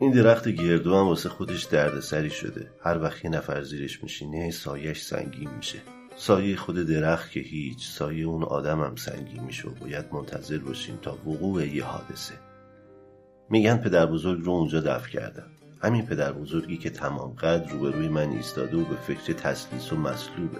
این درخت گردو هم واسه خودش دردسری شده. هر وقت یه نفر زیرش میشینه سایش سنگین میشه. سایه خود درخت که هیچ سایه اون آدم هم سنگین میشه و باید منتظر باشیم تا وقوع یه حادثه. میگن پدر بزرگ رو اونجا دفع کردم همین پدر بزرگی که تمام قد روبروی من ایستاده و به فکر تسلیس و مسلوبه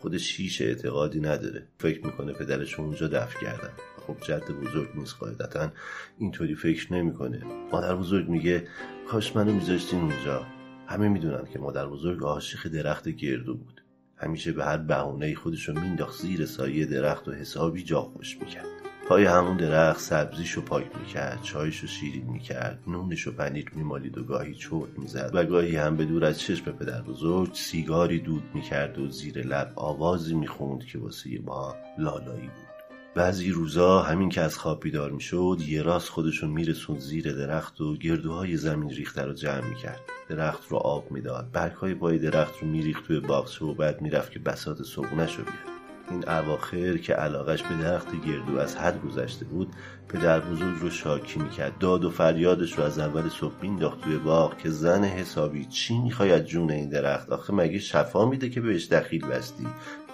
خودش هیچ اعتقادی نداره. فکر می‌کنه پدرش اونجا دفع کردن. خب جد بزرگ نیست قاعدتا. اینطوری فکر نمی‌کنه. مادر بزرگ میگه کاش منو میذاشتین اونجا. همه می‌دونن که مادر بزرگ عاشق درخت گردو بود. همیشه به هر بهونه خودشو مینداخت زیر سایه درخت و حسابی جا خوش می‌کرد. پای همون درخت سبزیشو پاک می‌کرد چایشو شیرین می‌کرد نونشو پنیر میمالید و گاهی چرت می‌زد و گاهی هم به دور از چشم پدر بزرگ سیگاری دود می‌کرد و زیر لب آوازی می‌خوند که واسه ما لالایی بود. بعضی روزا همین که از خواب بیدار می‌شد یه راست خودشون میرسوند زیر درخت و گردوهای زمین ریخته رو جمع می‌کرد. درخت رو آب می‌داد. برگهای پای درخت رو میریخت توی باغچه و بعد می‌رفت که بسات صبحونش رو بیاد این اواخر که علاقش به درخت گردو از حد گذشته بود پدر بزرگ رو شاکی می‌کرد. داد و فریادش رو از اول صبح مینداخت توی باغ که زن حسابی چی می‌خوای جون این درخت؟ آخه مگه شفا میده که بهش دخیل بستی؟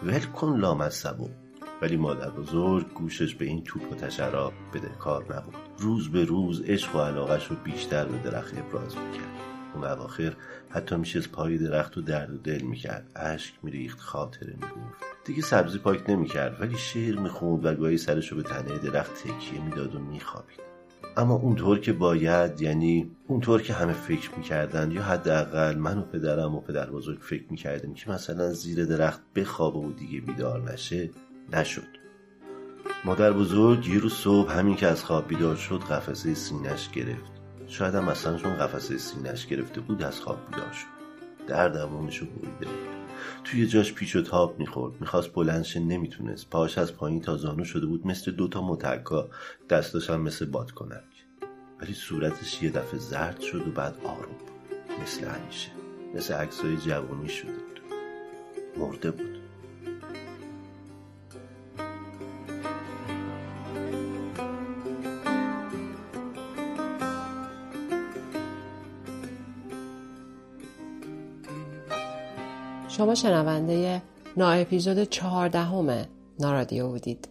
ول کن لامصبو ولی مادر بزرگ گوشش به این توپ و تشراب بده. کار نبود. روز به روز عشق و علاقش رو بیشتر به درخت ابراز می‌کرد. اون اواخر حتی میشه پای درخت و درد و دل می‌کرد. اشک میریخت خاطره می‌گفت. دیگه سبزی پاک نمی‌کرد ولی شعر می‌خوند و گاهی سرش رو به تنه درخت تکیه می‌داد و میخوابید. اما اونطور که باید یعنی اونطور که همه فکر می‌کردن یا حداقل من و پدرم و پدر بزرگ فکر می‌کردیم که مثلا زیر درخت بخوابه و دیگه بیدار نشه نشد. مادر بزرگ یه روز صبح همین که از خواب بیدار شد قفسه سینش گرفت. شاید هم اصلا چون قفسه سینش گرفته بود از خواب بیدار شد. دردمونشو بریده بود. توی جاش پیش و تاب می‌خورد. می‌خواست بلندشه نمی‌تونست. پاش از پایین تا زانو شده بود مثل دوتا متکا. دستاش هم مثل بادکنک. ولی صورتش یه دفعه زرد شد و بعد آروم مثل همیشه. مثل عکسای جوانی شده بود. مرده بود. شما شنونده نا اپیزود چهاردهم نارادیو بودید